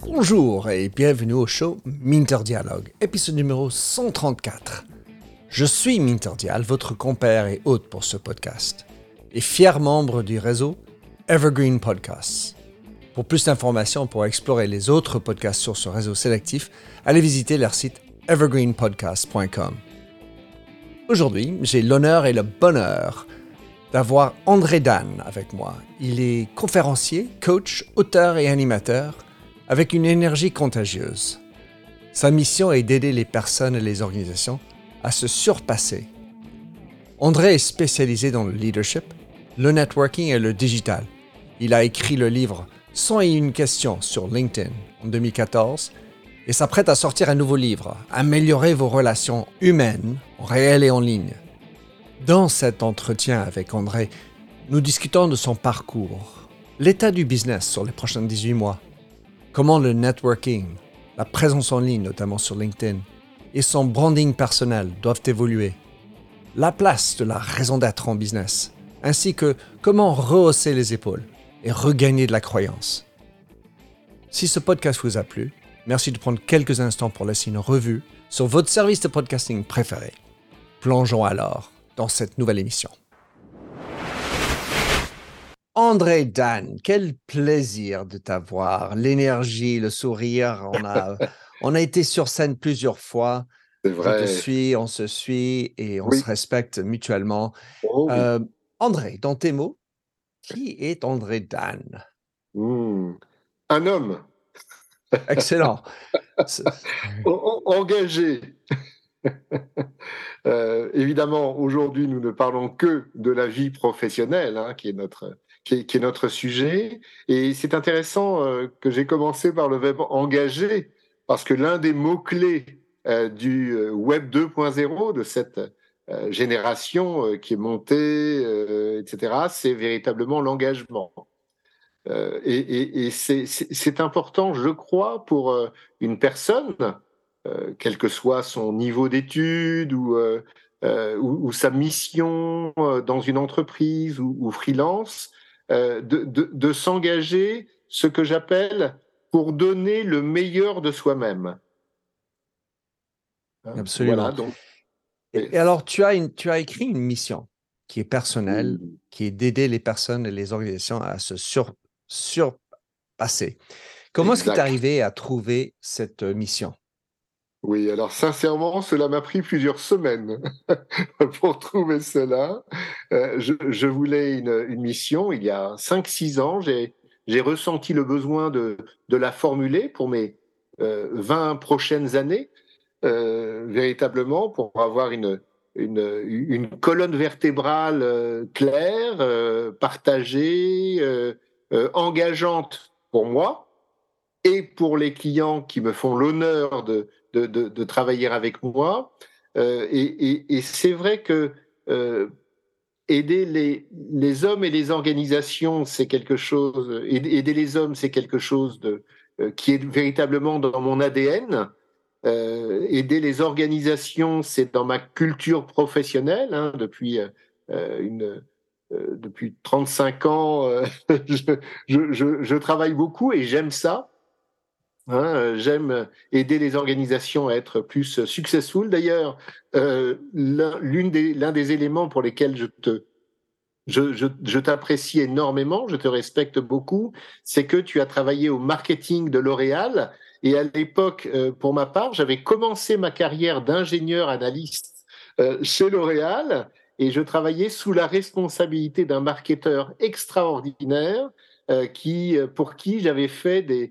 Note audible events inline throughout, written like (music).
Bonjour et bienvenue au show Minter Dialogue, épisode numéro 134. Je suis Minter Dial, votre compère et hôte pour ce podcast, et fier membre du réseau Evergreen Podcasts. Pour plus d'informations pour explorer les autres podcasts sur ce réseau sélectif, allez visiter leur site evergreenpodcast.com. Aujourd'hui, j'ai l'honneur et le bonheur d'avoir André Dan avec moi. Il est conférencier, coach, auteur et animateur avec une énergie contagieuse. Sa mission est d'aider les personnes et les organisations à se surpasser. André est spécialisé dans le leadership, le networking et le digital. Il a écrit le livre 101 questions sur LinkedIn en 2014 et s'apprête à sortir un nouveau livre, Améliorer vos relations humaines, en réel et en ligne. Dans cet entretien avec André, nous discutons de son parcours, l'état du business sur les prochains 18 mois, comment le networking, la présence en ligne, notamment sur LinkedIn, et son branding personnel doivent évoluer, la place de la raison d'être en business, ainsi que comment rehausser les épaules et regagner de la croyance. Si ce podcast vous a plu, merci de prendre quelques instants pour laisser une revue sur votre service de podcasting préféré. Plongeons alors dans cette nouvelle émission. André Dan, quel plaisir de t'avoir. L'énergie, le sourire. On a, (laughs) on a été sur scène plusieurs fois. C'est vrai. Je te suis, on se suit et on Oui. se respecte mutuellement. Oh, oui. Euh, André, dans tes mots, qui est André Dan? Hmm. Un homme Excellent. (laughs) Engagé. (laughs) Euh, évidemment, aujourd'hui, nous ne parlons que de la vie professionnelle, hein, qui, est notre, qui, est, notre sujet. Et c'est intéressant euh, que j'ai commencé par le verbe engagé, parce que l'un des mots-clés euh, du Web 2.0, de cette génération qui est montée, etc., c'est véritablement l'engagement. Et c'est- important, je crois, pour une personne, quel que soit son niveau d'études ou, euh, euh, ou, ou sa mission euh, dans une entreprise ou, ou freelance, euh, de, de, de s'engager, ce que j'appelle, pour donner le meilleur de soi-même. Hein, Absolument. Voilà, donc, Et, alors, tu as, une, tu as écrit une mission qui est personnelle, qui est d'aider les personnes et les organisations à se sur, surpasser. Comment est-ce que tu es arrivé à trouver cette euh, mission? Oui, alors sincèrement, cela m'a pris plusieurs semaines (laughs) pour trouver cela. Euh, je, voulais une, mission il y a 5-6 ans. J'ai ressenti le besoin de, la formuler pour mes euh, 20 prochaines années, euh, véritablement, pour avoir une, colonne vertébrale euh, claire, partagée, engageante pour moi et pour les clients qui me font l'honneur de, de, travailler avec moi. Euh, et c'est vrai que euh, aider les, les hommes et les organisations, c'est quelque chose, aider les hommes, c'est quelque chose de, euh, qui est véritablement dans mon ADN. Aider les organisations, c'est dans ma culture professionnelle hein, depuis une depuis 35 ans. (laughs) je travaille beaucoup et j'aime ça. Hein, euh, J'aime aider les organisations à être plus successful. D'ailleurs, euh, l'un des, éléments pour lesquels je t'apprécie énormément, je te respecte beaucoup, c'est que tu as travaillé au marketing de L'Oréal. Et à l'époque, euh, pour ma part, j'avais commencé ma carrière d'ingénieur analyste euh, chez L'Oréal et je travaillais sous la responsabilité d'un marketeur extraordinaire euh, qui, pour qui j'avais fait des, euh,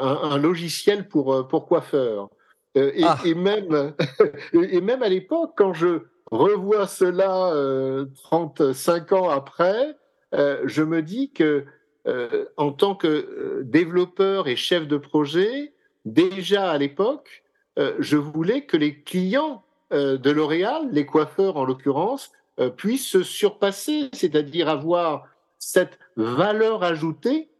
un, un, logiciel pour, euh, pour coiffeur. Euh, et, Ah. et, même, (laughs) et même à l'époque, quand je revois cela euh, 35 ans après, euh, je me dis que euh, en tant que euh, développeur et chef de projet, déjà à l'époque, euh, je voulais que les clients euh, de L'Oréal, les coiffeurs en l'occurrence, euh, puissent se surpasser, c'est-à-dire avoir cette valeur ajoutée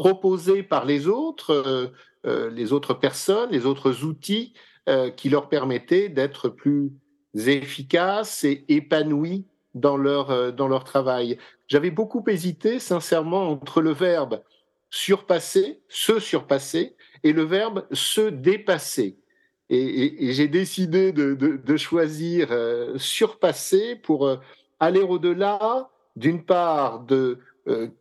proposée par les autres, euh, euh, les autres personnes, les autres outils euh, qui leur permettaient d'être plus efficaces et épanouis dans leur, dans leur travail. J'avais beaucoup hésité, sincèrement, entre le verbe surpasser, se surpasser, et le verbe se dépasser. Et, j'ai décidé de, choisir surpasser pour aller au-delà, d'une part, de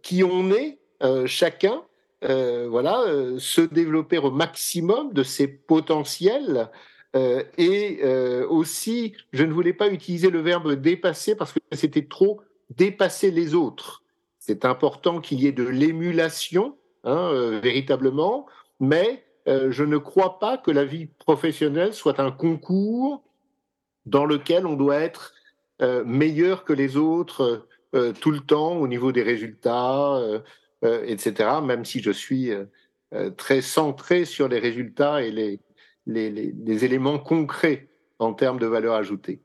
qui on est chacun, voilà, se développer au maximum de ses potentiels. et aussi, je ne voulais pas utiliser le verbe dépasser parce que c'était trop dépasser les autres. C'est important qu'il y ait de l'émulation, hein, véritablement, mais euh, je ne crois pas que la vie professionnelle soit un concours dans lequel on doit être euh, meilleur que les autres euh, tout le temps au niveau des résultats, etc. Même si je suis très centré sur les résultats et les, les, éléments concrets en termes de valeur ajoutée.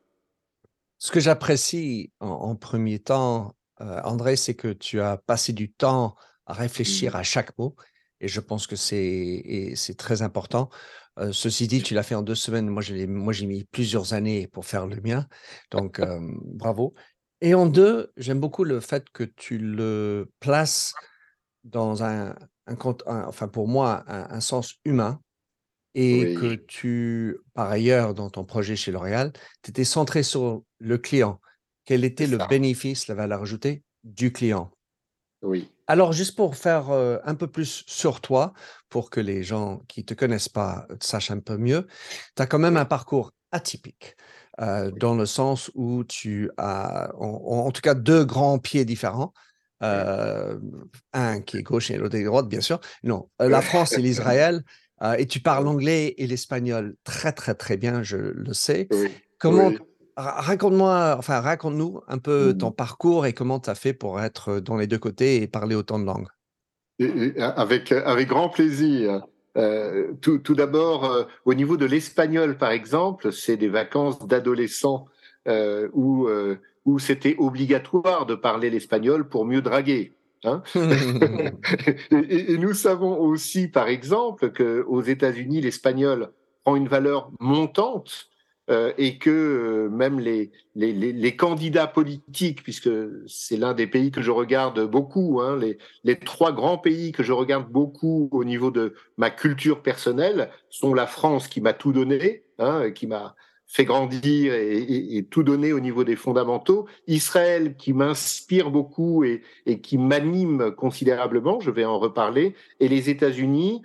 Ce que j'apprécie en, premier temps, André, c'est que tu as passé du temps à réfléchir mmh. à chaque mot et je pense que c'est très important. ceci dit, tu l'as fait en deux semaines. Moi, j'ai mis plusieurs années pour faire le mien. Donc, bravo. Et en deux, j'aime beaucoup le fait que tu le places dans un, un, enfin pour moi, un, sens humain et que tu, par ailleurs, dans ton projet chez L'Oréal, tu étais centré sur le client. Quel était le bénéfice, la valeur ajoutée du client? Oui. Alors, juste pour faire un peu plus sur toi, pour que les gens qui ne te connaissent pas sachent un peu mieux, tu as quand même un parcours atypique, dans le sens où tu as, en, tout cas, deux grands pieds différents. Un qui est gauche et l'autre est droite, bien sûr. Non, la France et (laughs) l'Israël. et tu parles l'anglais et l'espagnol très, très, très bien, je le sais. Comment, Raconte-moi, enfin, raconte-nous un peu ton mmh. parcours et comment tu as fait pour être dans les deux côtés et parler autant de langues. avec, avec grand plaisir. Euh, tout, tout d'abord, euh, au niveau de l'espagnol, par exemple, c'est des vacances d'adolescents euh, où, où c'était obligatoire de parler l'espagnol pour mieux draguer. Hein (laughs) et, et, nous savons aussi, par exemple, qu'aux États-Unis, l'espagnol prend une valeur montante euh, et que euh, même les, les, les, candidats politiques, puisque c'est l'un des pays que je regarde beaucoup, hein, les, les trois grands pays que je regarde beaucoup au niveau de ma culture personnelle sont la France qui m'a tout donné, hein, qui m'a fait grandir et, tout donner au niveau des fondamentaux. Israël qui m'inspire beaucoup et, qui m'anime considérablement, je vais en reparler, et les États-Unis,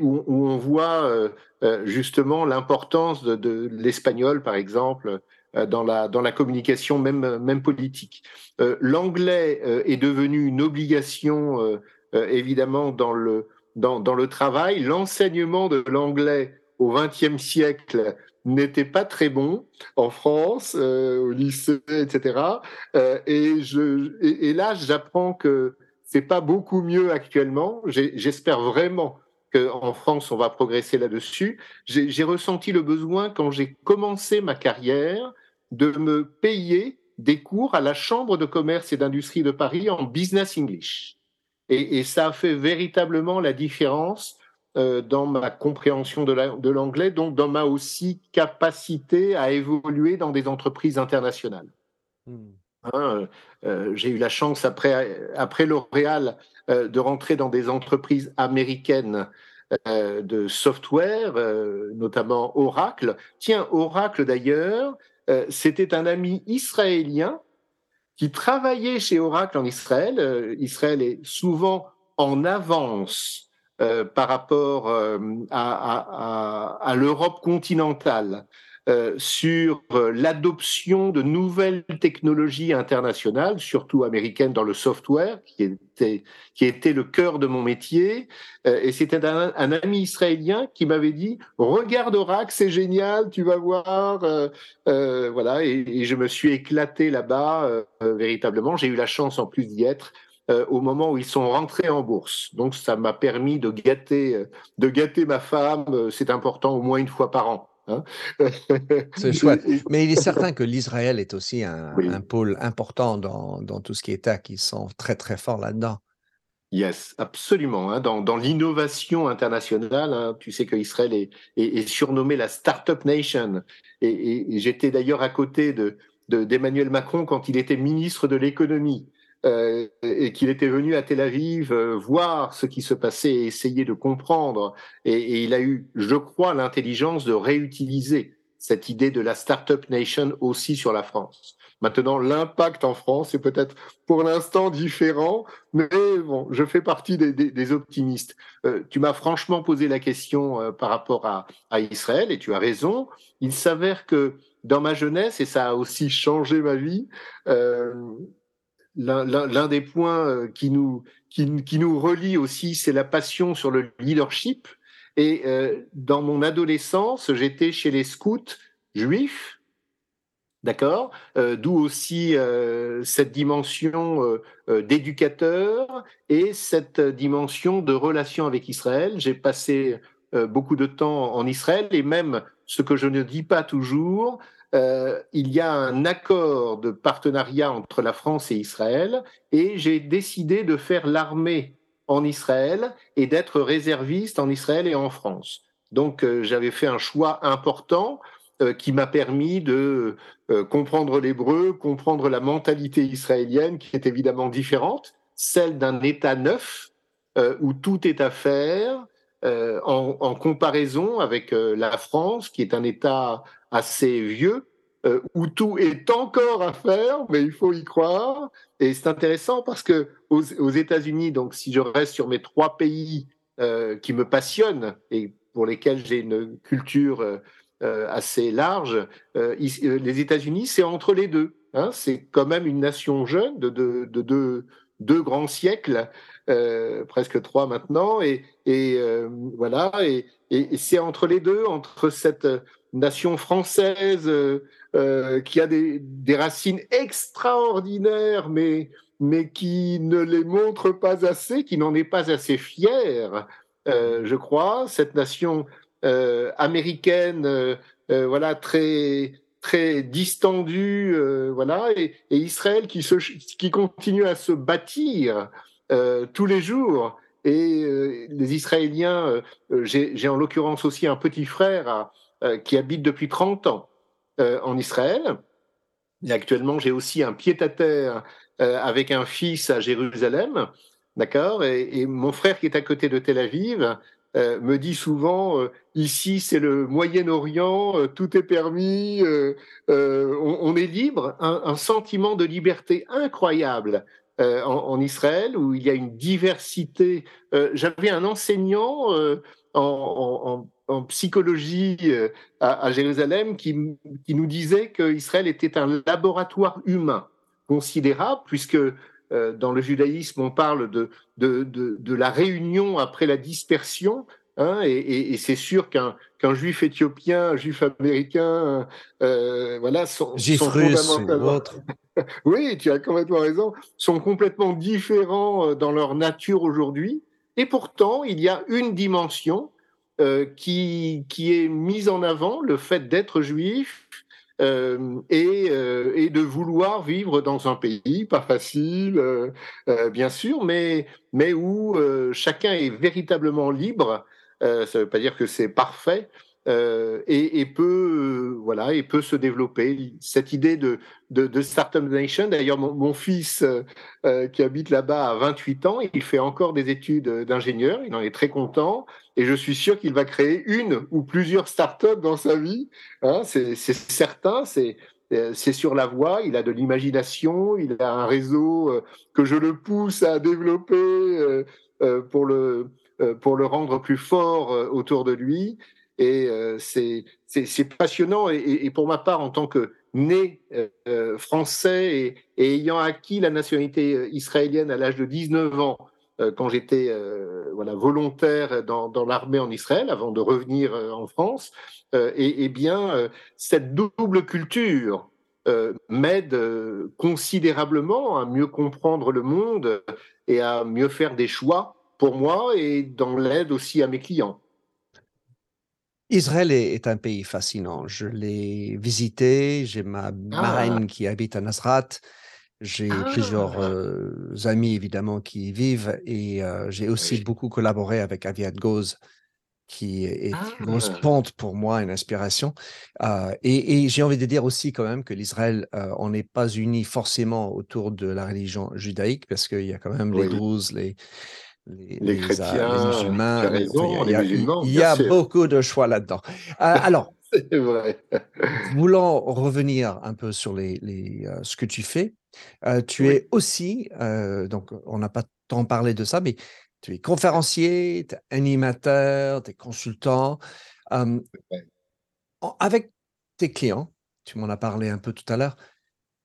où, on voit euh, euh, justement l'importance de, l'espagnol, par exemple, euh, dans la, communication même, politique. L'anglais est devenu une obligation, évidemment, dans le, dans le travail. L'enseignement de l'anglais au XXe siècle n'était pas très bon en France, euh, au lycée, etc. Euh, et, je, et, là, j'apprends que c'est pas beaucoup mieux actuellement. J'espère vraiment qu'en France, on va progresser là-dessus. J'ai ressenti le besoin, quand j'ai commencé ma carrière, de me payer des cours à la Chambre de commerce et d'industrie de Paris en business English. Et, et ça a fait véritablement la différence euh, dans ma compréhension de l'anglais, donc dans ma aussi capacité à évoluer dans des entreprises internationales. Hmm. Hein, euh, euh, j'ai eu la chance après, après L'Oréal de rentrer dans des entreprises américaines de software, notamment Oracle. Tiens, Oracle d'ailleurs, c'était un ami israélien qui travaillait chez Oracle en Israël. Israël est souvent en avance euh, par rapport euh, à, l'Europe continentale euh, sur l'adoption de nouvelles technologies internationales, surtout américaines dans le software, qui était, qui était le cœur de mon métier. et c'était un, ami israélien qui m'avait dit Regarde Oracle, c'est génial, tu vas voir. voilà, et, et, je me suis éclaté là-bas, véritablement. J'ai eu la chance en plus d'y être. Euh, au moment où ils sont rentrés en bourse. Donc ça m'a permis de gâter, euh, de gâter ma femme. Euh, c'est important au moins une fois par an. Hein. (laughs) c'est chouette. Mais il est certain que l'Israël est aussi un, pôle important dans, dans, tout ce qui est tech. Ils sont très très forts là-dedans. Yes, absolument. Hein. Dans, dans l'innovation internationale, hein, tu sais qu'Israël est, est, est, surnommé la Startup Nation. Et, et j'étais d'ailleurs à côté de, d'Emmanuel Macron quand il était ministre de l'économie. Euh, et qu'il était venu à Tel Aviv euh, voir ce qui se passait et essayer de comprendre. Et, il a eu, je crois, l'intelligence de réutiliser cette idée de la Startup Nation aussi sur la France. Maintenant, l'impact en France est peut-être pour l'instant différent, mais bon, je fais partie des optimistes. Euh, tu m'as franchement posé la question euh, par rapport à, à, Israël, et tu as raison. Il s'avère que dans ma jeunesse, et ça a aussi changé ma vie, euh, l'un des points euh, qui nous, qui, nous relie aussi, c'est la passion sur le leadership. Et euh, dans mon adolescence, j'étais chez les scouts juifs, d'accord euh, D'où aussi cette dimension d'éducateur et cette dimension de relation avec Israël. J'ai passé beaucoup de temps en Israël et même ce que je ne dis pas toujours, euh, il y a un accord de partenariat entre la France et Israël et j'ai décidé de faire l'armée en Israël et d'être réserviste en Israël et en France. Donc euh, j'avais fait un choix important euh, qui m'a permis de comprendre l'hébreu, comprendre la mentalité israélienne qui est évidemment différente, celle d'un État neuf où tout est à faire, en, comparaison avec la France, qui est un État assez vieux, euh, où tout est encore à faire, mais il faut y croire. Et c'est intéressant parce que aux, États-Unis, donc si je reste sur mes trois pays euh, qui me passionnent et pour lesquels j'ai une culture euh, assez large, les États-Unis, c'est entre les deux. Hein, c'est quand même une nation jeune de deux de, de, de, grands siècles presque trois maintenant, et, voilà, et c'est entre les deux, entre cette nation française euh, qui a des, des, racines extraordinaires, mais, mais qui ne les montre pas assez, qui n'en est pas assez fière, je crois, cette nation américaine, voilà, très très distendue, voilà, et, et, Israël qui, se, qui continue à se bâtir euh, tous les jours. Et euh, les Israéliens, euh, j'ai en l'occurrence aussi un petit frère qui habite depuis 30 ans en Israël. Et actuellement, j'ai aussi un pied-à-terre avec un fils à Jérusalem. D'accord et, mon frère qui est à côté de Tel Aviv euh, me dit souvent euh, ici c'est le Moyen-Orient, euh, tout est permis, on, est libre, un, sentiment de liberté incroyable euh, en, Israël, où il y a une diversité. Euh, J'avais un enseignant euh, en, en, en, psychologie à, à, Jérusalem qui, qui nous disait qu'Israël était un laboratoire humain considérable, puisque dans le judaïsme, on parle de, de, de, de, la réunion après la dispersion. Hein, et, et, et c'est sûr qu'un qu'un juif éthiopien, un juif américain, euh, voilà, sont, sont autre. (laughs) oui, tu as complètement raison, sont complètement différents euh, dans leur nature aujourd'hui. Et pourtant, il y a une dimension euh, qui, qui est mise en avant, le fait d'être juif euh, et, euh, et, de vouloir vivre dans un pays pas facile, bien sûr, mais, mais où chacun est véritablement libre. ça ne veut pas dire que c'est parfait, euh, et, et, peut euh, voilà et peut se développer. Cette idée de de, de startup nation d'ailleurs mon, mon, fils euh, qui habite là-bas à 28 ans il fait encore des études d'ingénieur. Il en est très content. Et je suis sûr qu'il va créer une ou plusieurs startups dans sa vie hein, c'est certain. C'est c'est sur la voie, il a de l'imagination, il a un réseau que je le pousse à développer pour le, pour le rendre plus fort autour de lui. Et euh, c'est passionnant. Et, pour ma part, en tant que né euh, français et, ayant acquis la nationalité euh, israélienne à l'âge de 19 ans, euh, quand j'étais euh, volontaire dans, l'armée en Israël, avant de revenir en France, et, et, bien, cette double culture m'aide considérablement à mieux comprendre le monde et à mieux faire des choix pour moi et dans l'aide aussi à mes clients. Israël est, est, un pays fascinant. Je l'ai visité. J'ai ma ah. marraine qui habite à Nasrat. J'ai ah. plusieurs euh, amis, évidemment, qui y vivent. Et euh, j'ai aussi oui. beaucoup collaboré avec Aviad Goz, qui est une grosse ah. pente pour moi, une inspiration. Euh, et, j'ai envie de dire aussi quand même que l'Israël, euh, on n'est pas uni forcément autour de la religion judaïque, parce qu'il y a quand même les druzes, les, les, chrétiens, les musulmans. il y a, beaucoup de choix là-dedans. (laughs) alors, vrai. (laughs) voulant revenir un peu sur les, les ce que tu fais, tu es aussi, donc on n'a pas tant parlé de ça, mais tu es conférencier, tu es animateur, tu es consultant. avec tes clients, tu m'en as parlé un peu tout à l'heure,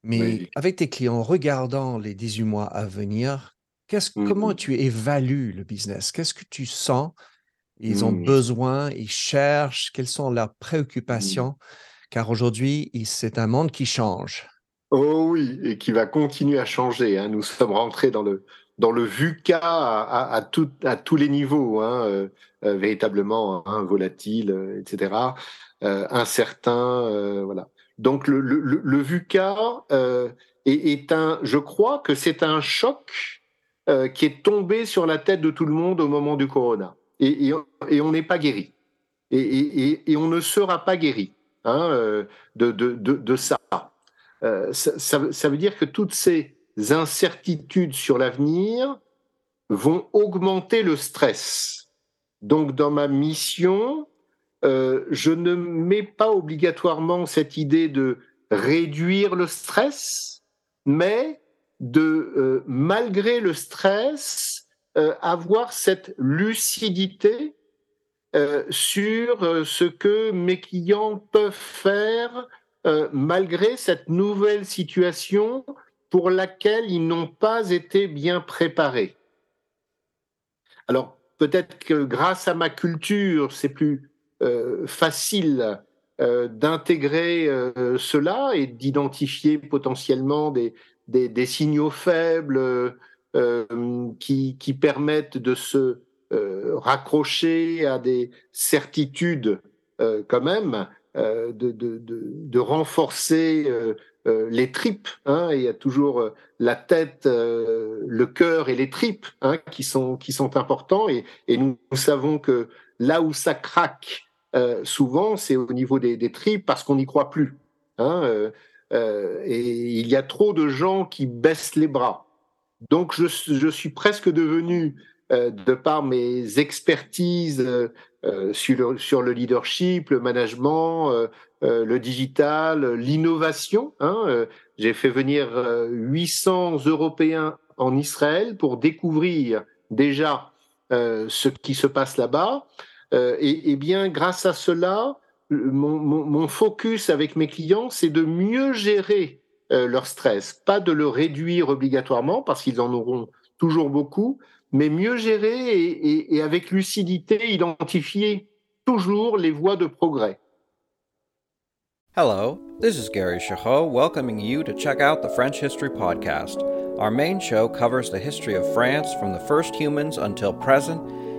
mais avec tes clients, regardant les 18 mois à venir, mmh comment tu évalues le business? Qu'est-ce que tu sens? Ils ont mmh. besoin, ils cherchent, quelles sont leurs mmh. préoccupations? Car aujourd'hui, c'est un monde qui change. Oh oui, et qui va continuer à changer. Hein. Nous sommes rentrés dans le, dans le VUCA à, à, tout, à tous les niveaux, hein, euh, euh, véritablement hein, volatile, euh, etc., incertain, voilà. Donc le, le, le VUCA est, est, un, je crois que c'est un choc qui est tombé sur la tête de tout le monde au moment du corona, et, on n'est pas guéri, et, on ne sera pas guéri hein, de, de, de ça. Ça, veut dire que toutes ces incertitudes sur l'avenir vont augmenter le stress. Donc dans ma mission, euh, je ne mets pas obligatoirement cette idée de réduire le stress, mais de, euh, malgré le stress, euh, avoir cette lucidité sur ce que mes clients peuvent faire malgré cette nouvelle situation pour laquelle ils n'ont pas été bien préparés. Alors peut-être que grâce à ma culture, c'est plus euh, facile euh, d'intégrer euh, cela et d'identifier potentiellement des, des, signaux faibles qui, qui, permettent de se raccrocher à des certitudes quand même, de, renforcer euh, les tripes. Hein, il y a toujours euh, la tête, euh, le cœur et les tripes hein, qui sont qui sont importants. Et, nous, savons que là où ça craque souvent, c'est au niveau des, tripes parce qu'on n'y croit plus. Hein, et il y a trop de gens qui baissent les bras. Donc je, suis presque devenu, de par mes expertises sur, le, sur le leadership, le management, euh, le digital, l'innovation. Hein, euh, J'ai fait venir 800 euh, Européens en Israël pour découvrir déjà ce qui se passe là-bas. Et, bien, grâce à cela, mon, mon, mon focus avec mes clients, c'est de mieux gérer leur stress, pas de le réduire obligatoirement parce qu'ils en auront toujours beaucoup, mais mieux gérer et, et, et avec lucidité identifier toujours les voies de progrès. Hello, this is Gary Chahot welcoming you to check out the French History Podcast. Our main show covers the history of France from the first humans until present.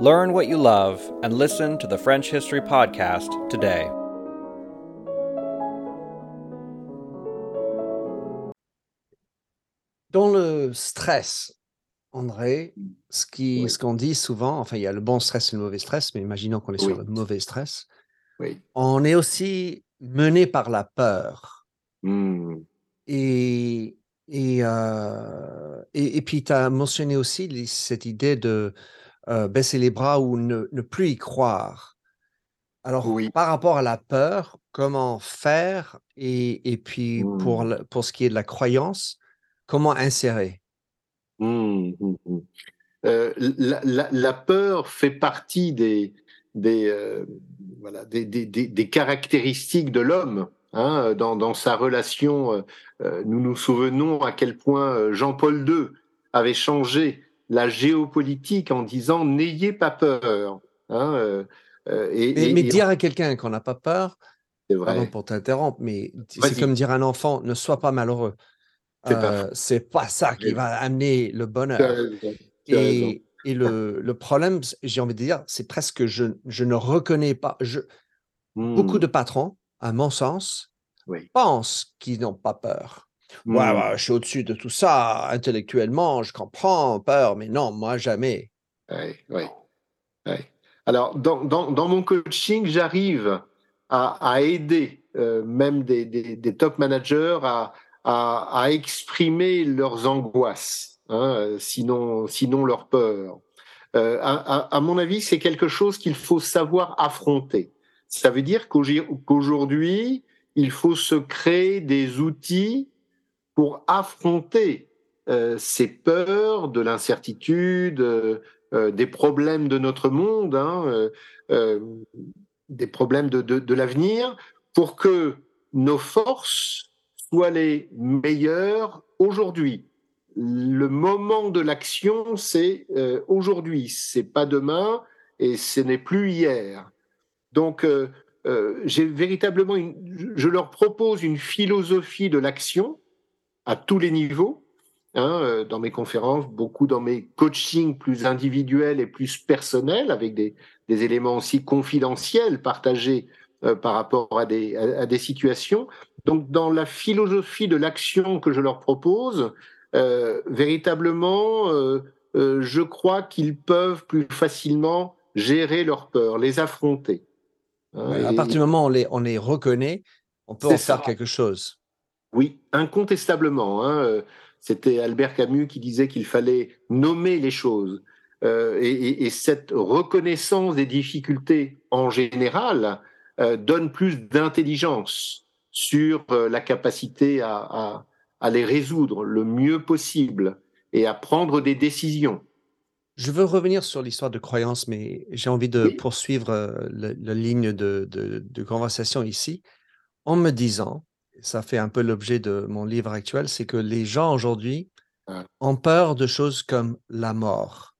Learn what you love and listen to the French History Podcast today. Dans le stress, André, ce qu'on ce qu'on dit souvent, enfin, il y a le bon stress et le mauvais stress, mais imaginons qu'on est oui. sur le mauvais stress. Oui. On est aussi mené par la peur. Mmh. Et, euh, et, et, puis, tu as mentionné aussi cette idée de euh, baisser les bras ou ne, plus y croire. Alors, par rapport à la peur, comment faire Et, et puis, pour, mmh. pour ce qui est de la croyance, comment insérer? Mmh, euh, la, la, peur fait partie des, des, voilà, des, des, des, caractéristiques de l'homme. Hein, dans, dans, sa relation, euh, euh, nous nous souvenons à quel point euh, Jean-Paul II avait changé la géopolitique en disant n'ayez pas peur. Hein, et, mais, dire à quelqu'un qu'on n'a pas peur, C'est vrai. Pardon pour t'interrompre, mais c'est comme dire à un enfant, ne sois pas malheureux. C'est pas, pas, ça qui va amener le bonheur. Et, le, le, problème, j'ai envie de dire, c'est presque je, je ne reconnais pas. Je, Beaucoup de patrons, à mon sens, pensent qu'ils n'ont pas peur. Ouais, mmh. je suis au-dessus de tout ça, intellectuellement, je comprends, peur, mais non, moi jamais. Oui, oui. Alors, dans, dans, dans, mon coaching, j'arrive à, à, aider euh, même des, des, des, top managers à, à, à exprimer leurs angoisses, hein, sinon, sinon leurs peurs. Euh, à, mon avis, c'est quelque chose qu'il faut savoir affronter. Ça veut dire qu'aujourd'hui, il faut se créer des outils pour affronter euh, ces peurs de l'incertitude, euh, euh, des problèmes de notre monde, hein, des problèmes de, de, de l'avenir, pour que nos forces soient les meilleures aujourd'hui. Le moment de l'action, c'est aujourd'hui, c'est pas demain et ce n'est plus hier. Donc, j'ai véritablement, une, je leur propose une philosophie de l'action à tous les niveaux. Hein, euh, dans mes conférences, beaucoup dans mes coachings plus individuels et plus personnels, avec des, des éléments aussi confidentiels partagés euh, par rapport à des, à, des situations. Donc, dans la philosophie de l'action que je leur propose, euh, véritablement, je crois qu'ils peuvent plus facilement gérer leurs peurs, les affronter. Hein, à partir du moment où on les, on les reconnaît, on peut en faire quelque chose. Oui, incontestablement. Hein, euh, C'était Albert Camus qui disait qu'il fallait nommer les choses. Euh, et, et, cette reconnaissance des difficultés en général euh, donne plus d'intelligence sur euh, la capacité à, à, à, les résoudre le mieux possible et à prendre des décisions. Je veux revenir sur l'histoire de croyance, mais j'ai envie de oui. poursuivre la ligne de, de, de conversation ici en me disant ça fait un peu l'objet de mon livre actuel, c'est que les gens aujourd'hui ont peur de choses comme la mort,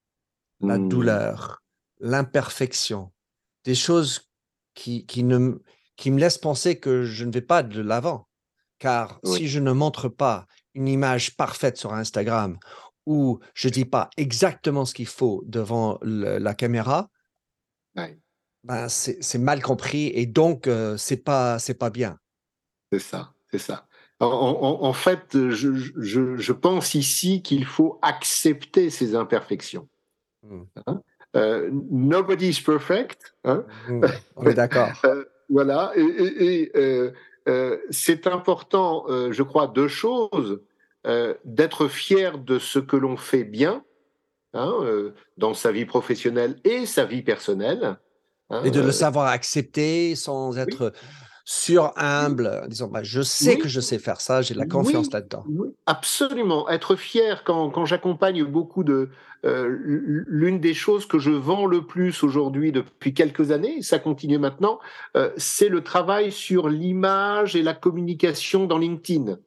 la mmh. douleur, l'imperfection, des choses qui, qui, ne, qui me laissent penser que je ne vais pas de l'avant. Car oui. si je ne montre pas une image parfaite sur Instagram ou je dis pas exactement ce qu'il faut devant le, la caméra, ouais. ben c'est mal compris et donc euh, c'est pas c'est pas bien. C'est ça, c'est ça. En, en, en, fait, je, je, je pense ici qu'il faut accepter ces imperfections. Mmh. Hein? Euh, nobody is perfect. Hein? Mmh. On est d'accord. (laughs) euh, voilà, et, et, et euh, c'est important, je crois, deux choses. D'être fier de ce que l'on fait bien hein, dans sa vie professionnelle et sa vie personnelle. Et de le savoir accepter sans être... Oui sur humble, en disant bah, je sais oui. que je sais faire ça, j'ai de la confiance oui, là-dedans. Oui, absolument. Être fier quand, quand j'accompagne beaucoup de. Euh, L'une des choses que je vends le plus aujourd'hui depuis quelques années, ça continue maintenant, euh, c'est le travail sur l'image et la communication dans LinkedIn.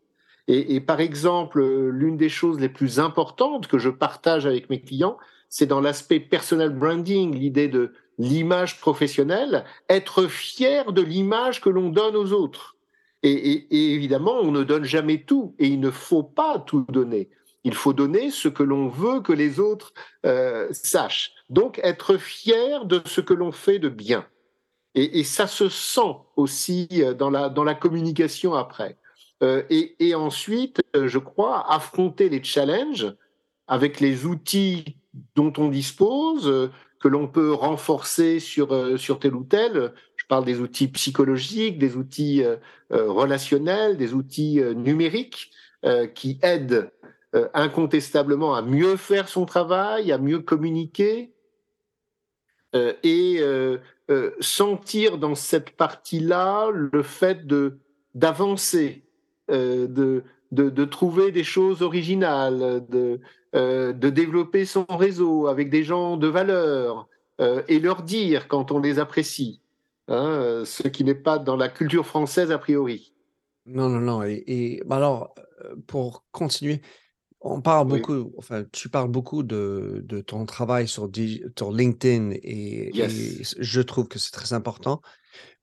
Et, et par exemple, l'une des choses les plus importantes que je partage avec mes clients, c'est dans l'aspect personal branding, l'idée de l'image professionnelle, être fier de l'image que l'on donne aux autres. Et, évidemment, on ne donne jamais tout, et il ne faut pas tout donner. Il faut donner ce que l'on veut que les autres euh, sachent. Donc, être fier de ce que l'on fait de bien. Et, ça se sent aussi euh, dans la, dans la communication après. Euh, et, ensuite, je crois, affronter les challenges avec les outils dont on dispose, que l'on peut renforcer sur, euh, sur tel ou tel. Je parle des outils psychologiques, des outils euh, relationnels, des outils numériques qui aident incontestablement à mieux faire son travail, à mieux communiquer et sentir dans cette partie-là le fait d'avancer, de, de, de, trouver des choses originales, de, euh, de développer son réseau avec des gens de valeur euh, et leur dire quand on les apprécie, hein, ce qui n'est pas dans la culture française a priori. Non, non, non. Et, et alors, euh, pour continuer, on parle beaucoup, enfin, tu parles beaucoup de, de ton travail sur, sur LinkedIn et, je trouve que c'est très important.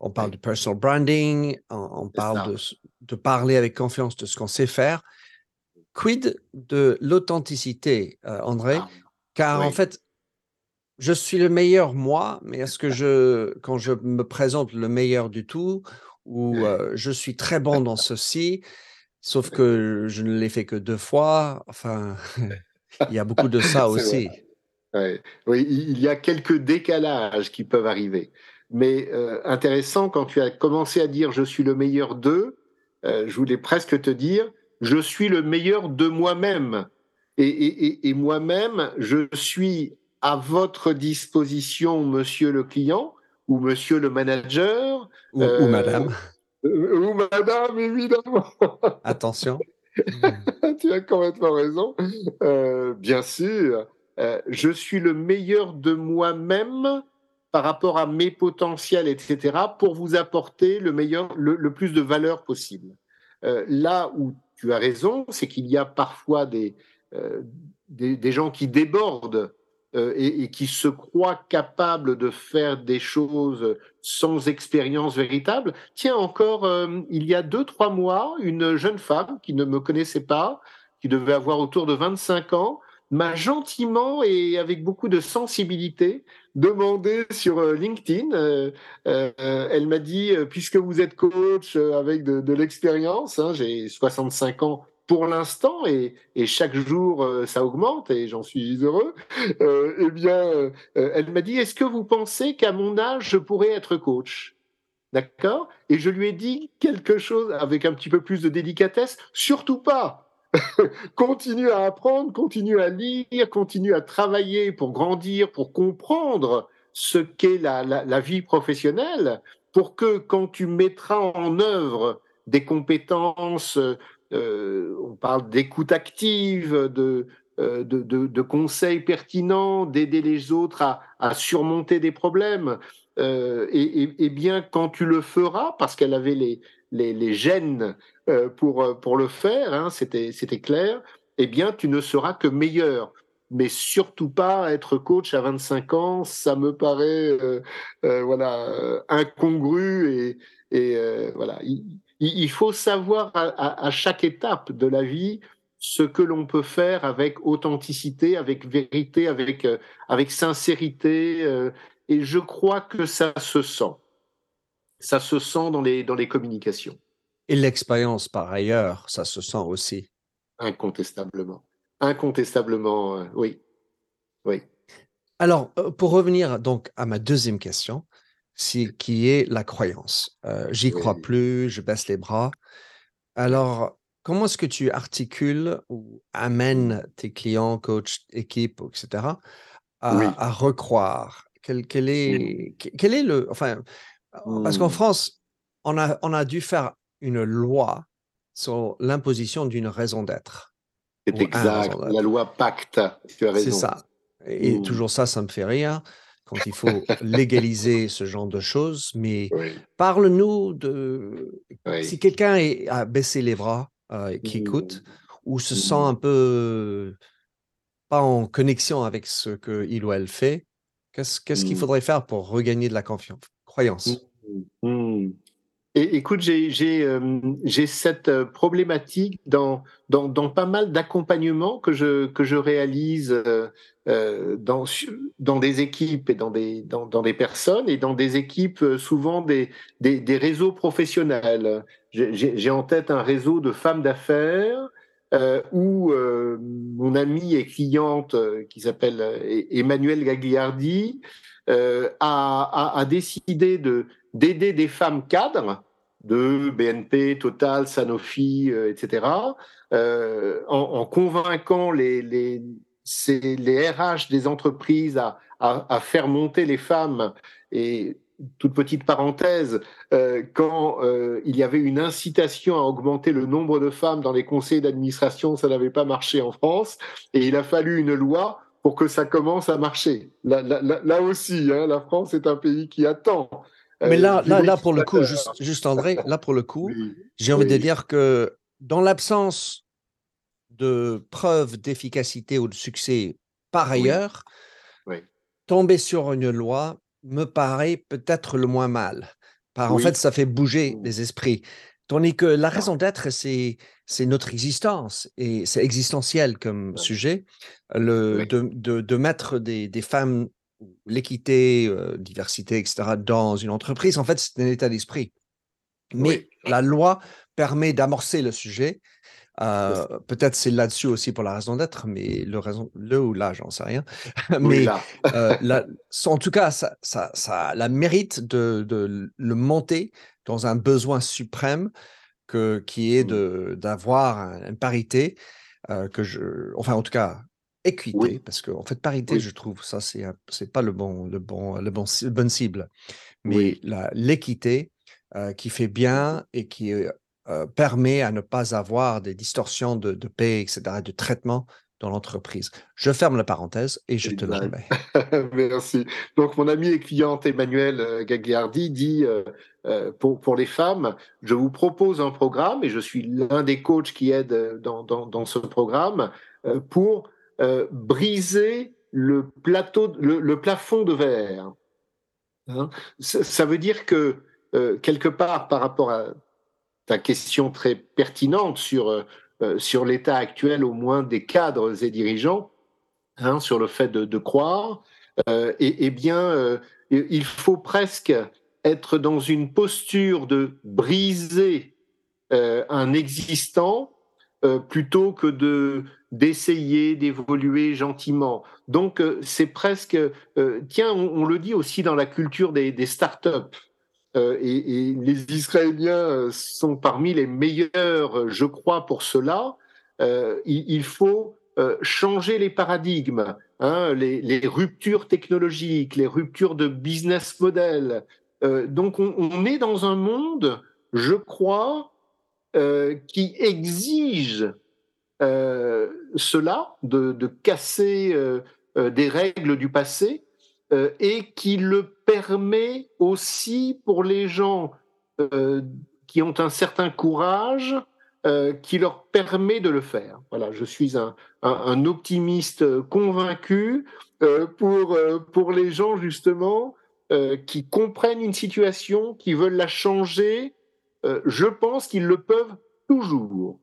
On parle de personal branding, on, parle de, de, parler avec confiance de ce qu'on sait faire. Quid de l'authenticité, euh, André? Ah, Car en fait, je suis le meilleur moi, mais est-ce que je, quand je me présente le meilleur du tout, ou euh, je suis très bon dans (laughs) ceci, sauf que je ne l'ai fait que deux fois, enfin, (laughs) il y a beaucoup de ça (laughs) aussi. Oui, il y a quelques décalages qui peuvent arriver. Mais euh, intéressant, quand tu as commencé à dire je suis le meilleur d'eux, euh, je voulais presque te dire je suis le meilleur de moi-même. Et, moi-même, je suis à votre disposition, monsieur le client ou monsieur le manager. Ou, ou madame. Euh, ou madame, évidemment. (laughs) Attention. (laughs) tu as complètement raison. bien sûr, je suis le meilleur de moi-même par rapport à mes potentiels, etc., pour vous apporter le meilleur, le, plus de valeur possible. Euh, là où tu as raison, c'est qu'il y a parfois des, euh, des, gens qui débordent euh, et, qui se croient capables de faire des choses sans expérience véritable. Tiens, encore, il y a deux, trois mois, une jeune femme qui ne me connaissait pas, qui devait avoir autour de 25 ans, m'a gentiment et avec beaucoup de sensibilité demandé sur euh, LinkedIn. Euh, euh, elle m'a dit, puisque vous êtes coach avec de, l'expérience, hein, j'ai 65 ans pour l'instant et, chaque jour ça augmente et j'en suis heureux. eh bien, elle m'a dit, est-ce que vous pensez qu'à mon âge je pourrais être coach? D'accord? Et je lui ai dit quelque chose avec un petit peu plus de délicatesse, surtout pas (laughs) continue à apprendre, continue à lire, continue à travailler pour grandir, pour comprendre ce qu'est la, vie professionnelle, pour que quand tu mettras en œuvre des compétences, euh, on parle d'écoute active, de, euh, de, conseils pertinents, d'aider les autres à, surmonter des problèmes, euh, et, bien quand tu le feras, parce qu'elle avait les, les gènes euh, pour, euh, pour le faire, hein, c'était clair, eh bien, tu ne seras que meilleur. Mais surtout pas être coach à 25 ans, ça me paraît euh, voilà incongru et, voilà. Il, faut savoir à, à, chaque étape de la vie ce que l'on peut faire avec authenticité, avec vérité, avec avec sincérité. et je crois que ça se sent. Ça se sent dans les dans les communications. Et l'expérience, par ailleurs, ça se sent aussi. Incontestablement. Incontestablement, euh, oui. Oui. Alors, euh, pour revenir donc à ma deuxième question, qui est la croyance? Euh, j'y crois plus, je baisse les bras. Alors, comment est-ce que tu articules ou amènes tes clients, coachs, équipes, etc., à, recroire? Quel, quel, est, quel est le. Enfin, parce qu'en mmh. France, on a, on a dû faire une loi sur l'imposition d'une raison d'être. C'est exact, la loi Pacte, tu as raison. C'est ça. Et mmh. toujours ça, ça me fait rire quand il faut (laughs) légaliser ce genre de choses. Mais parle-nous de si quelqu'un a baissé les bras euh, qui écoute ou se sent mmh. un peu pas en connexion avec ce qu'il ou elle fait, qu'est-ce qu'il mmh. faudrait faire pour regagner de la confiance, croyance écoute, j'ai euh, cette euh, problématique dans, dans, dans pas mal d'accompagnements que je, que je réalise euh, dans, dans des équipes et dans des, dans, dans, des personnes et dans des équipes, souvent des, des, des réseaux professionnels. J'ai en tête un réseau de femmes d'affaires euh, où mon amie et cliente qui s'appelle Emmanuel Gagliardi a, a, a décidé de d'aider des femmes cadres de BNP, Total, Sanofi, euh, etc., euh, en, convainquant les, les, les, RH des entreprises à, à, faire monter les femmes. Et toute petite parenthèse, euh, quand il y avait une incitation à augmenter le nombre de femmes dans les conseils d'administration, ça n'avait pas marché en France, et il a fallu une loi pour que ça commence à marcher. Là, là, là aussi, hein, la France est un pays qui attend mais là, euh, là, (laughs) là, pour le coup, juste, juste André, là, pour le coup, j'ai envie de dire que dans l'absence de preuves d'efficacité ou de succès par ailleurs, Oui. tomber sur une loi me paraît peut-être le moins mal. Par, En fait, ça fait bouger les esprits. Tandis que la raison d'être, c'est c'est notre existence et c'est existentiel comme sujet. Le, de, de, de mettre des, des femmes, l'équité, euh, diversité, etc., dans une entreprise, en fait, c'est un état d'esprit. Mais Oui. la loi permet d'amorcer le sujet. Euh. Peut-être c'est là-dessus aussi pour la raison d'être, mais le, raison, le ou là, j'en sais rien. (laughs) Mais là. euh, la- en tout cas, ça, ça, ça a la mérite de, de le monter dans un besoin suprême que, qui est Mm. de- d'avoir un- une parité euh, que je, enfin en tout cas équité, Oui. parce qu'en fait parité, Oui. je trouve ça c'est c'est pas le bon le bon le bon bonne cible, mais Oui. la- l'équité euh, qui fait bien et qui euh, euh, permet à ne pas avoir des distorsions de, de paix, etc., de traitement dans l'entreprise. Je ferme la parenthèse et je te le remets. (laughs) Merci. Donc, mon ami et cliente Emmanuel Gagliardi dit euh, euh, pour, pour les femmes, je vous propose un programme et je suis l'un des coachs qui aide dans, dans, dans ce programme euh, pour euh, briser le, plateau, le, plafond de verre. Hein ça, veut dire que, euh, quelque part, par rapport à ta question très pertinente sur, euh, sur l'état actuel, au moins des cadres et dirigeants, hein, sur le fait de, croire, euh, et, bien, il faut presque être dans une posture de briser un existant plutôt que de d'essayer d'évoluer gentiment. Donc euh, c'est presque, euh, tiens, on, le dit aussi dans la culture des, startups. Euh, et, les Israéliens sont parmi les meilleurs, je crois, pour cela. Il, faut changer les paradigmes, hein, les, ruptures technologiques, les ruptures de business model. Donc on, est dans un monde, je crois, qui exige cela, de, casser euh, des règles du passé, euh, et qui le permet aussi pour les gens euh, qui ont un certain courage, euh, qui leur permet de le faire. Voilà, je suis un, optimiste convaincu euh, pour, euh, pour les gens justement euh, qui comprennent une situation, qui veulent la changer. euh, je pense qu'ils le peuvent toujours,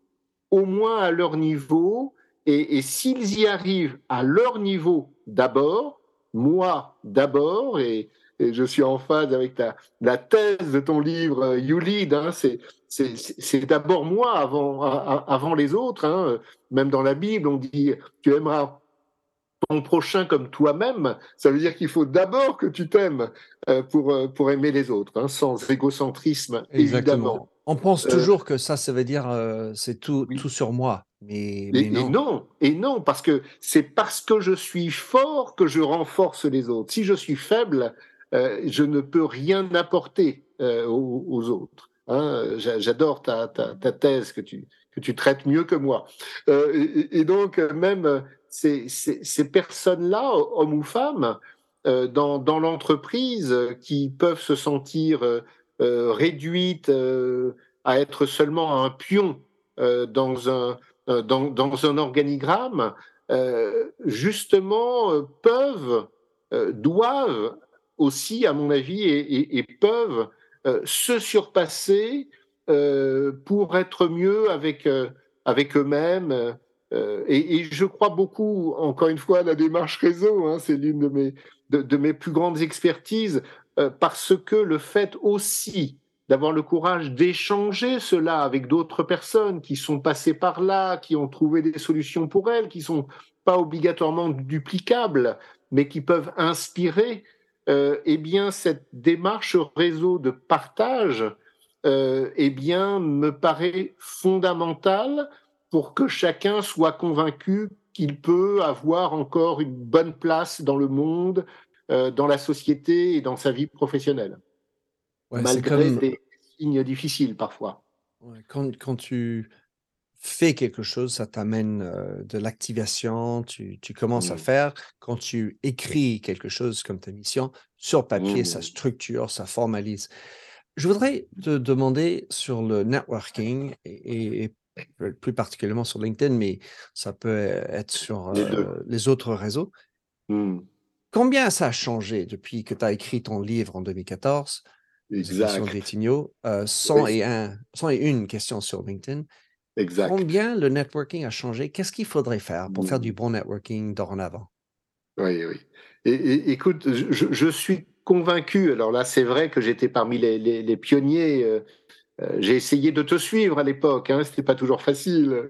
au moins à leur niveau, et, et s'ils y arrivent à leur niveau d'abord, moi d'abord, et, et, je suis en phase avec ta, la thèse de ton livre euh, You Lead, hein, c'est d'abord moi avant, avant les autres, hein. même dans la Bible on dit tu aimeras ton prochain comme toi-même, ça veut dire qu'il faut d'abord que tu t'aimes euh, pour, pour aimer les autres, hein, sans égocentrisme Exactement. évidemment. On pense toujours euh, que ça, ça veut dire euh, c'est tout, oui. tout sur moi. Mais, mais et, non. et, non. Et non, parce que c'est parce que je suis fort que je renforce les autres. Si je suis faible, euh, je ne peux rien apporter euh, aux, aux, autres. Hein J'adore ta, ta, ta, thèse que tu, que tu traites mieux que moi. Et, et, donc, même ces, ces, ces personnes-là, hommes ou femmes, dans, dans l'entreprise, qui peuvent se sentir euh, réduites euh, à être seulement un pion euh, dans un dans, un organigramme, justement, peuvent, doivent aussi, à mon avis, et, peuvent se surpasser pour être mieux avec, avec eux-mêmes. Et, je crois beaucoup, encore une fois, à la démarche réseau, hein, c'est l'une de mes, de, mes plus grandes expertises, euh, parce que le fait aussi d'avoir le courage d'échanger cela avec d'autres personnes qui sont passées par là, qui ont trouvé des solutions pour elles, qui sont pas obligatoirement duplicables, mais qui peuvent inspirer. Euh, eh bien, cette démarche réseau de partage, euh, eh bien, me paraît fondamentale pour que chacun soit convaincu qu'il peut avoir encore une bonne place dans le monde, euh, dans la société et dans sa vie professionnelle. Ouais, malgré comme... des signes difficiles parfois. Ouais, quand, quand, tu fais quelque chose, ça t'amène euh, de l'activation, tu, tu, commences mmh. à faire. Quand tu écris quelque chose comme ta mission, sur papier, mmh. ça structure, ça formalise. Je voudrais te demander sur le networking et, et, plus particulièrement sur LinkedIn, mais ça peut être sur les, autres réseaux. Mmh. Combien ça a changé depuis que tu as écrit ton livre en 2014 Exact. Euh, 101, 101 questions sur LinkedIn. Exact. Combien le networking a changé? Qu'est-ce qu'il faudrait faire pour faire du mmh. bon networking dorénavant? Oui, oui. Et, écoute, je, suis convaincu, alors là c'est vrai que j'étais parmi les, pionniers euh, j'ai essayé de te suivre à l'époque, hein, c'était pas toujours facile.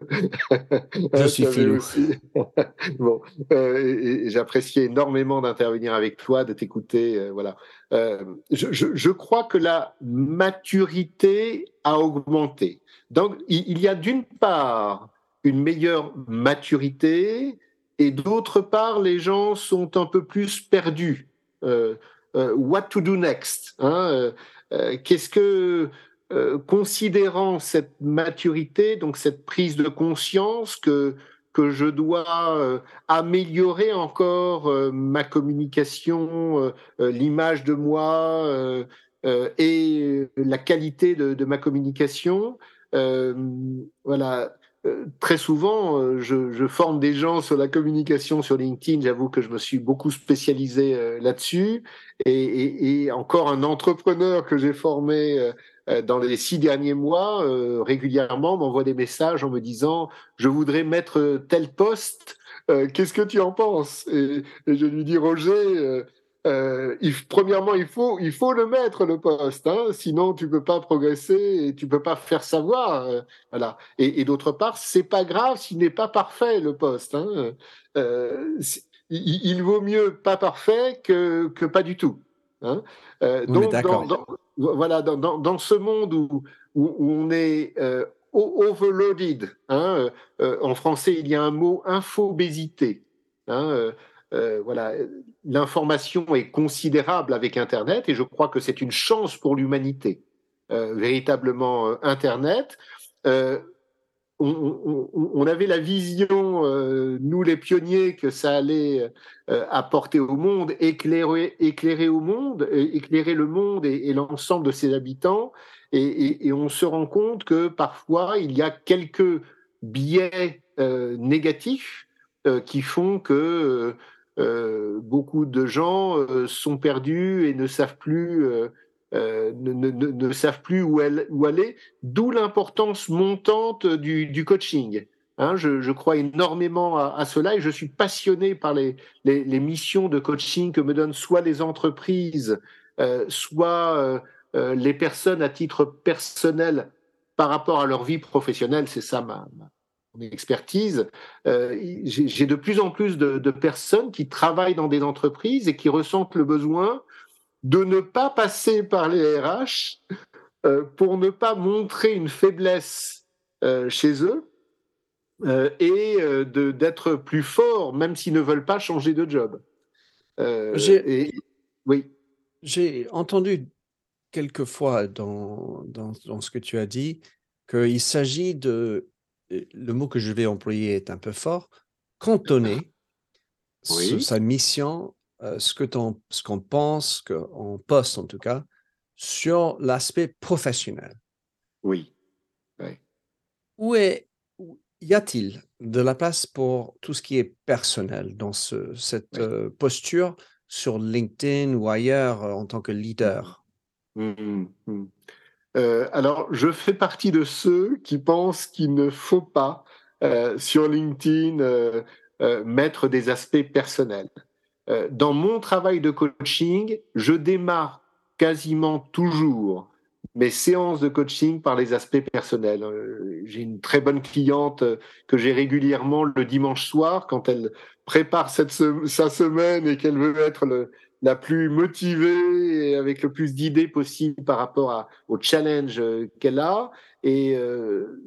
Je suis filou. bon, euh, j'appréciais énormément d'intervenir avec toi, de t'écouter, euh, voilà. Je, je, crois que la maturité a augmenté. Donc, il, y a d'une part une meilleure maturité, et d'autre part, les gens sont un peu plus perdus. what to do next hein, Qu'est-ce que euh, considérant cette maturité, donc cette prise de conscience que que je dois euh, améliorer encore euh, ma communication, l'image de moi et la qualité de, ma communication. voilà, très souvent, je, forme des gens sur la communication sur LinkedIn. J'avoue que je me suis beaucoup spécialisé là-dessus. Et, encore un entrepreneur que j'ai formé dans les six derniers mois, euh, régulièrement, m'envoie des messages en me disant je voudrais mettre tel poste. Euh, qu'est-ce que tu en penses? Et, je lui dis Roger. premièrement, il faut, il faut le mettre le poste, hein, sinon tu peux pas progresser et tu peux pas faire savoir, voilà. Et, d'autre part, c'est pas grave s'il n'est pas parfait le poste. Hein. Il, vaut mieux pas parfait que, que pas du tout. Hein. donc, dans, voilà, dans, ce monde où, où, on est euh, overloaded, hein, euh, euh, en français il y a un mot infobésité. Hein, voilà, l'information est considérable avec Internet et je crois que c'est une chance pour l'humanité. véritablement Internet on, avait la vision, euh, nous les pionniers, que ça allait euh, apporter au monde, éclairer, éclairer au monde, éclairer le monde et, l'ensemble de ses habitants. Et, on se rend compte que parfois il y a quelques biais euh, négatifs qui font que beaucoup de gens sont perdus et ne savent plus euh, ne, savent plus où, elle, aller, d'où l'importance montante du, coaching. Hein, je, crois énormément à, cela et je suis passionné par les, missions de coaching que me donnent soit les entreprises, euh, soit euh, les personnes à titre personnel par rapport à leur vie professionnelle. C'est ça ma, ma expertise. Euh, J'ai de plus en plus de, personnes qui travaillent dans des entreprises et qui ressentent le besoin de ne pas passer par les RH euh, pour ne pas montrer une faiblesse euh, chez eux euh, et d'être plus forts, même s'ils ne veulent pas changer de job. J'ai oui. J'ai entendu quelquefois dans, dans, dans, ce que tu as dit qu'il s'agit de, le mot que je vais employer est un peu fort, cantonner sa mission euh, ce qu'on pense, qu'on poste en tout cas, sur l'aspect professionnel. Oui. Où est, y a-t-il de la place pour tout ce qui est personnel dans ce, cette euh, posture sur LinkedIn ou ailleurs euh, en tant que leader? Mmh, mmh, mmh. alors, je fais partie de ceux qui pensent qu'il ne faut pas sur LinkedIn mettre des aspects personnels. Euh, dans mon travail de coaching, je démarre quasiment toujours mes séances de coaching par les aspects personnels. Euh, j'ai une très bonne cliente que j'ai régulièrement le dimanche soir quand elle prépare cette sa semaine et qu'elle veut être la plus motivée et avec le plus d'idées possible par rapport au challenge euh, qu'elle a. Et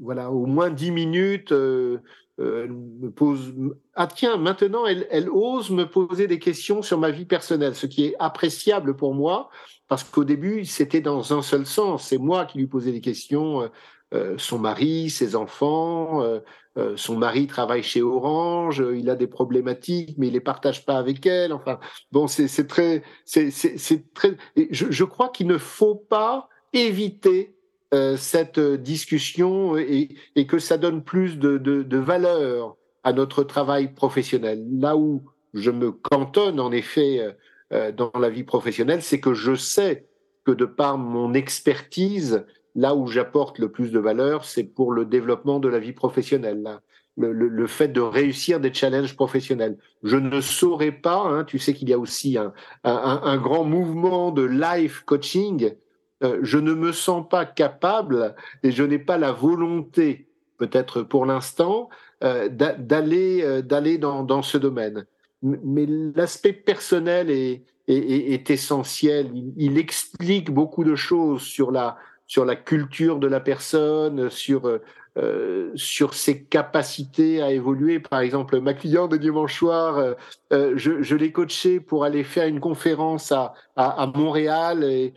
voilà, au moins dix minutes, euh, elle me pose ah tiens maintenant elle, elle, ose me poser des questions sur ma vie personnelle ce qui est appréciable pour moi parce qu'au début c'était dans un seul sens. C'est moi qui lui posais des questions euh, euh son mari ses enfants euh, euh, son mari travaille chez Orange il a des problématiques mais il les partage pas avec elle. Enfin bon c'est très c'est très je, je crois qu'il ne faut pas éviter cette discussion et, que ça donne plus de, valeur à notre travail professionnel. Là où je me cantonne en effet dans la vie professionnelle, c'est que je sais que de par mon expertise, là où j'apporte le plus de valeur, c'est pour le développement de la vie professionnelle le, fait de réussir des challenges professionnels. Je ne saurais pas, hein, tu sais qu'il y a aussi un, grand mouvement de life coaching, euh, je ne me sens pas capable et je n'ai pas la volonté, peut-être pour l'instant, euh, d'aller euh, d'aller dans, dans, ce domaine. Mais l'aspect personnel est, est, essentiel. Il, il, explique beaucoup de choses sur la sur la culture de la personne, sur euh, sur ses capacités à évoluer. Par exemple, ma cliente de dimanche soir, euh, euh, je, l'ai coachée pour aller faire une conférence à, à, Montréal et,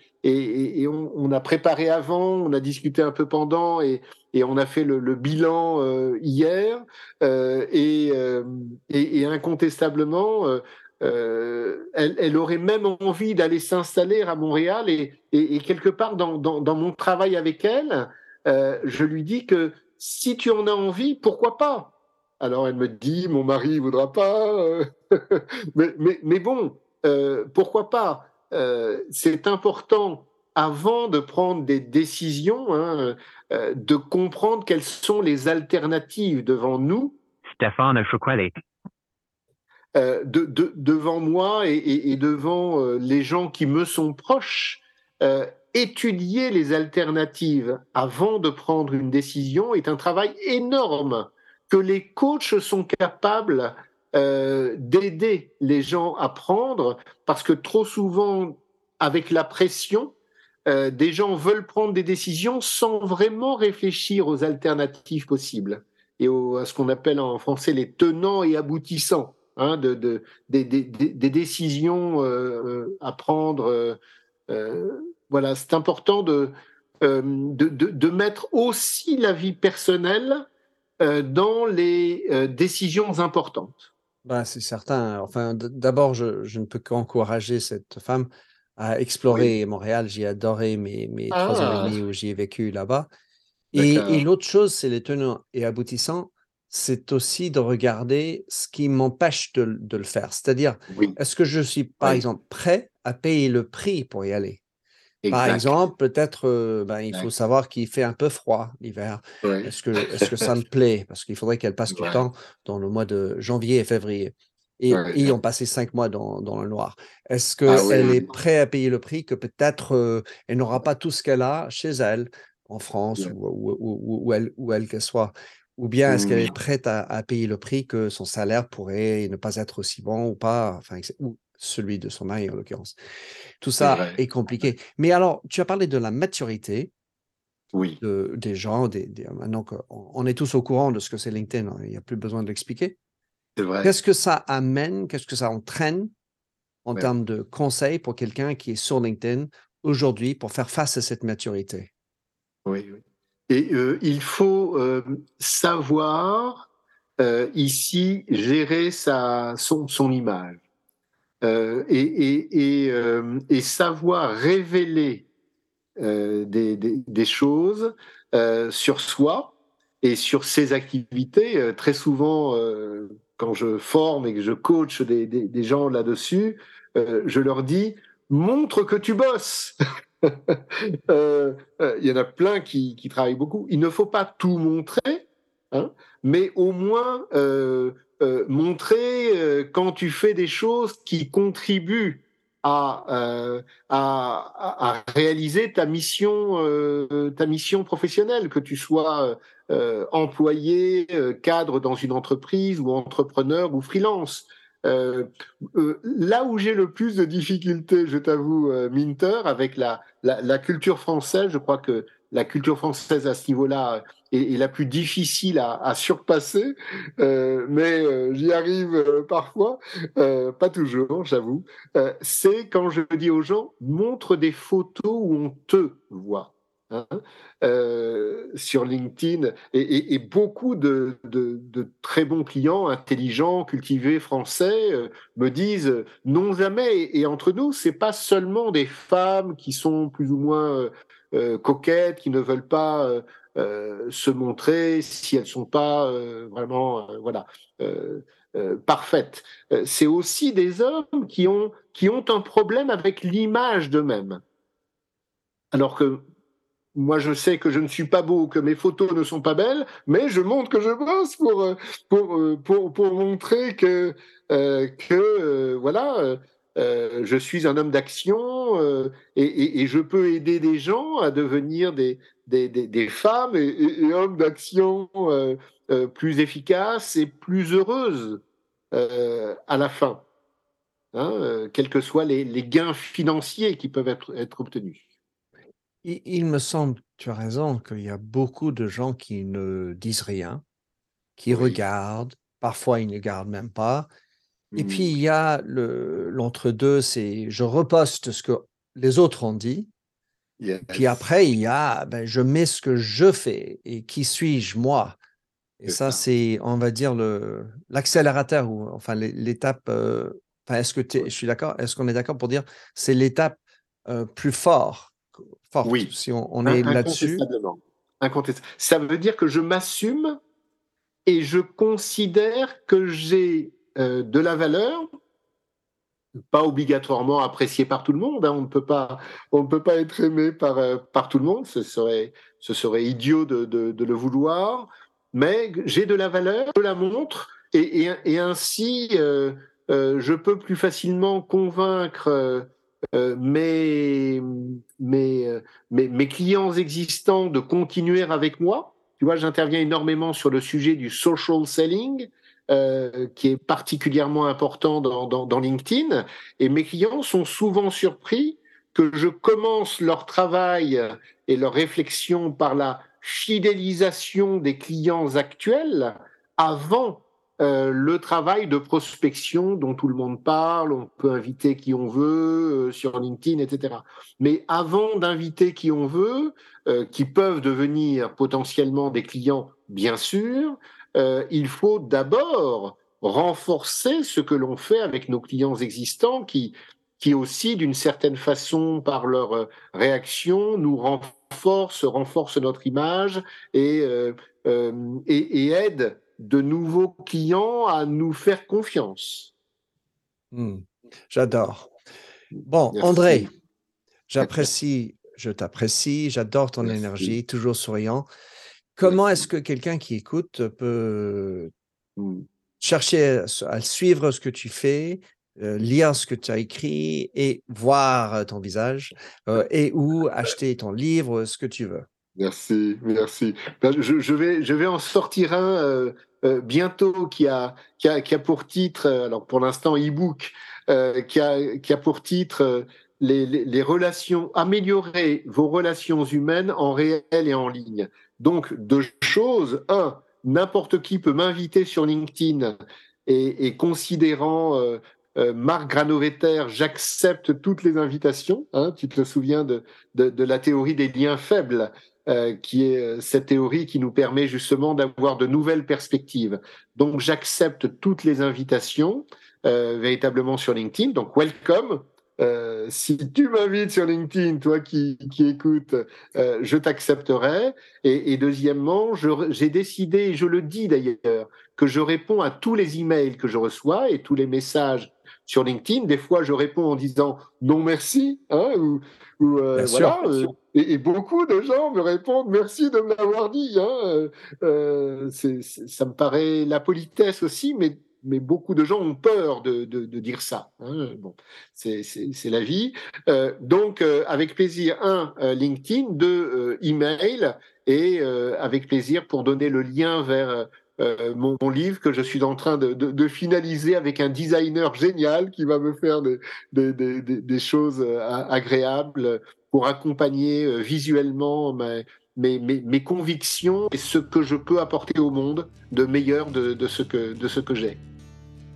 on, a préparé avant, on a discuté un peu pendant et, on a fait le, bilan hier et, incontestablement. Elle, aurait même envie d'aller s'installer à Montréal et, quelque part dans, dans, mon travail avec elle, je lui dis que si tu en as envie, pourquoi pas? Alors elle me dit, mon mari voudra pas, (laughs) euh, mais, bon, euh, pourquoi pas? Euh, C'est important avant de prendre des décisions, hein, de comprendre quelles sont les alternatives devant nous. Stéphane de, de, devant moi et, et devant les gens qui me sont proches, étudier les alternatives avant de prendre une décision est un travail énorme que les coachs sont capables euh, d'aider les gens à prendre parce que trop souvent, avec la pression, euh, des gens veulent prendre des décisions sans vraiment réfléchir aux alternatives possibles et à ce qu'on appelle en français les tenants et aboutissants hein, de, de, des, décisions euh, à prendre voilà, c'est important euh, de, de, mettre aussi la vie personnelle euh, dans les euh, décisions importantes. Bah, c'est certain. Enfin, d'abord, je, ne peux qu'encourager cette femme à explorer Montréal. J'ai adoré mes, mes trois ans et ah. demi où j'y ai vécu là-bas. Et, l'autre chose, c'est les tenants et aboutissants, c'est aussi de regarder ce qui m'empêche de, le faire. C'est-à-dire, est-ce que je suis, par exemple, prêt à payer le prix pour y aller? Par exemple, peut-être, ben, il faut savoir qu'il fait un peu froid l'hiver. Est-ce que, est que ça me plaît? Parce qu'il faudrait qu'elle passe du temps dans le mois de janvier et février. Et ils ont passé cinq mois dans, dans le noir. Est-ce ah qu'elle est prête à payer le prix que peut-être elle n'aura pas tout ce qu'elle a chez elle, en France ou où, elle, où elle qu'elle soit? Ou bien est-ce qu'elle est prête à, payer le prix que son salaire pourrait ne pas être aussi bon ou pas, enfin, celui de son mari en l'occurrence. Tout ça est, compliqué. Mais alors, tu as parlé de la maturité oui. des gens. Des, maintenant qu'on est tous au courant de ce que c'est LinkedIn, hein, il n'y a plus besoin de l'expliquer. Qu'est-ce que ça amène, qu'est-ce que ça entraîne en termes de conseils pour quelqu'un qui est sur LinkedIn aujourd'hui pour faire face à cette maturité? Oui, oui. Et euh, il faut euh, savoir euh, ici gérer sa, son, son image. Euh, et, euh, et, savoir révéler euh, des, choses sur soi et sur ses activités. très souvent, quand je forme et que je coach des, gens là-dessus, je leur dis montre que tu bosses. (laughs) Il y en a plein qui, travaillent beaucoup. Il ne faut pas tout montrer, hein, mais au moins montrer euh, quand tu fais des choses qui contribuent à, euh, à, réaliser ta mission, ta mission professionnelle, que tu sois employé, cadre dans une entreprise ou entrepreneur ou freelance. là où j'ai le plus de difficultés, je t'avoue, Minter, avec la, la, culture française, je crois que la culture française à ce niveau-là est, la plus difficile à, surpasser, euh, mais euh, j'y arrive euh, parfois, pas toujours, j'avoue. c'est quand je dis aux gens montre des photos où on te voit. Hein, sur LinkedIn et, beaucoup de, très bons clients intelligents, cultivés, français me disent non jamais. Et, entre nous, c'est pas seulement des femmes qui sont plus ou moins coquettes, qui ne veulent pas se montrer si elles sont pas vraiment voilà parfaites. C'est aussi des hommes qui ont qui ont un problème avec l'image d'eux-mêmes. Alors que moi, je sais que je ne suis pas beau, que mes photos ne sont pas belles, mais je montre que je bosse pour euh, pour euh, pour, pour montrer que euh, que voilà, je suis un homme d'action et, et, je peux aider des gens à devenir des des, des, femmes et, hommes d'action plus efficaces et plus heureuses à la fin, hein, quels que soient les, les gains financiers qui peuvent être, être obtenus. Il, me semble, tu as raison, qu'il y a beaucoup de gens qui ne disent rien, qui regardent, parfois ils ne gardent même pas. Et puis mmh. il y a l'entre-deux, c'est je reposte ce que les autres ont dit. Puis après, il y a ben, je mets ce que je fais et qui suis-je moi? Et ça, c'est, on va dire, l'accélérateur ou enfin l'étape. Euh, est-ce que je suis d'accord Est-ce qu'on est d'accord pour dire c'est l'étape euh, plus forte oui. si on, est là-dessus? Ça veut dire que je m'assume et je considère que j'ai euh, de la valeur, pas obligatoirement appréciée par tout le monde. Hein. on ne peut pas, on ne peut pas être aimé par euh, par tout le monde. Ce serait, ce serait idiot de, de, le vouloir. Mais j'ai de la valeur, je la montre et, ainsi euh, je peux plus facilement convaincre mes, mes, mes, mes, clients existants de continuer avec moi. Tu vois, j'interviens énormément sur le sujet du social selling, euh, qui est particulièrement important dans, LinkedIn. Et mes clients sont souvent surpris que je commence leur travail et leur réflexion par la fidélisation des clients actuels avant euh, le travail de prospection dont tout le monde parle, on peut inviter qui on veut euh, sur LinkedIn, etc. Mais avant d'inviter qui on veut, qui peuvent devenir potentiellement des clients, bien sûr, il faut d'abord renforcer ce que l'on fait avec nos clients existants qui, qui aussi, d'une certaine façon, par leur réaction, nous renforcent, renforcent notre image et, et, et aident de nouveaux clients à nous faire confiance. Hmm. J'adore. Bon, André, j'apprécie, je t'apprécie, j'adore ton énergie, toujours souriant. Comment est-ce que quelqu'un qui écoute peut hmm. chercher à suivre ce que tu fais, euh, lire ce que tu as écrit et voir euh, ton visage euh, et ou acheter ton livre, ce que tu veux? Merci, merci. Ben, je, vais, je vais en sortir un euh, euh, bientôt qui a, qui a, qui, a, pour titre, euh, alors pour l'instant e-book, qui, a, qui a pour titre les, les, les, relations, améliorer vos relations humaines en réel et en ligne. Donc deux choses. Un, n'importe qui peut m'inviter sur LinkedIn et, considérant Marc Granovetter, j'accepte toutes les invitations. Hein, tu te souviens de, de, la théorie des liens faibles. Euh, qui est euh, cette théorie qui nous permet justement d'avoir de nouvelles perspectives. Donc j'accepte toutes les invitations euh, véritablement sur LinkedIn. Donc welcome. Euh, si tu m'invites sur LinkedIn, toi qui, qui écoutes, euh, je t'accepterai. Et, et, deuxièmement, j'ai décidé, et je le dis d'ailleurs, que je réponds à tous les emails que je reçois et tous les messages sur LinkedIn. Des fois, je réponds en disant non merci, hein, ou, ou euh, voilà. Euh, et, et, beaucoup de gens me répondent merci de me l'avoir dit. Hein. Ça me paraît la politesse aussi, mais mais beaucoup de gens ont peur de, dire ça. Hein. Bon, c'est la vie. Euh, donc, euh, avec plaisir, un, LinkedIn, deux, email, et avec plaisir pour donner le lien vers euh, mon, livre que je suis en train de, finaliser avec un designer génial qui va me faire des, choses euh, agréables pour accompagner euh, visuellement mes, convictions et ce que je peux apporter au monde de meilleur de ce que j'ai.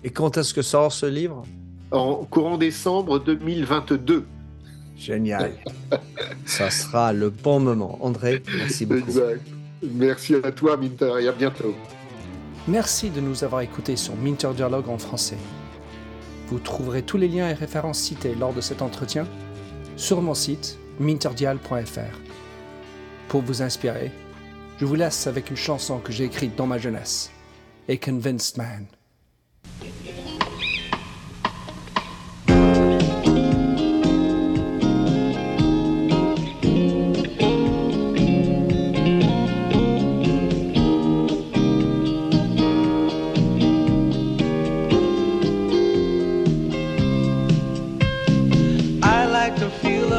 Et quand est-ce que sort ce livre En courant décembre 2022. Génial. (laughs) Ça sera le bon moment. André, merci beaucoup. Exact. Merci à toi, Minter, et à bientôt. Merci de nous avoir écoutés sur Minter Dialogue en français. Vous trouverez tous les liens et références cités lors de cet entretien sur mon site minterdial.fr. Pour vous inspirer, je vous laisse avec une chanson que j'ai écrite dans ma jeunesse, A Convinced Man.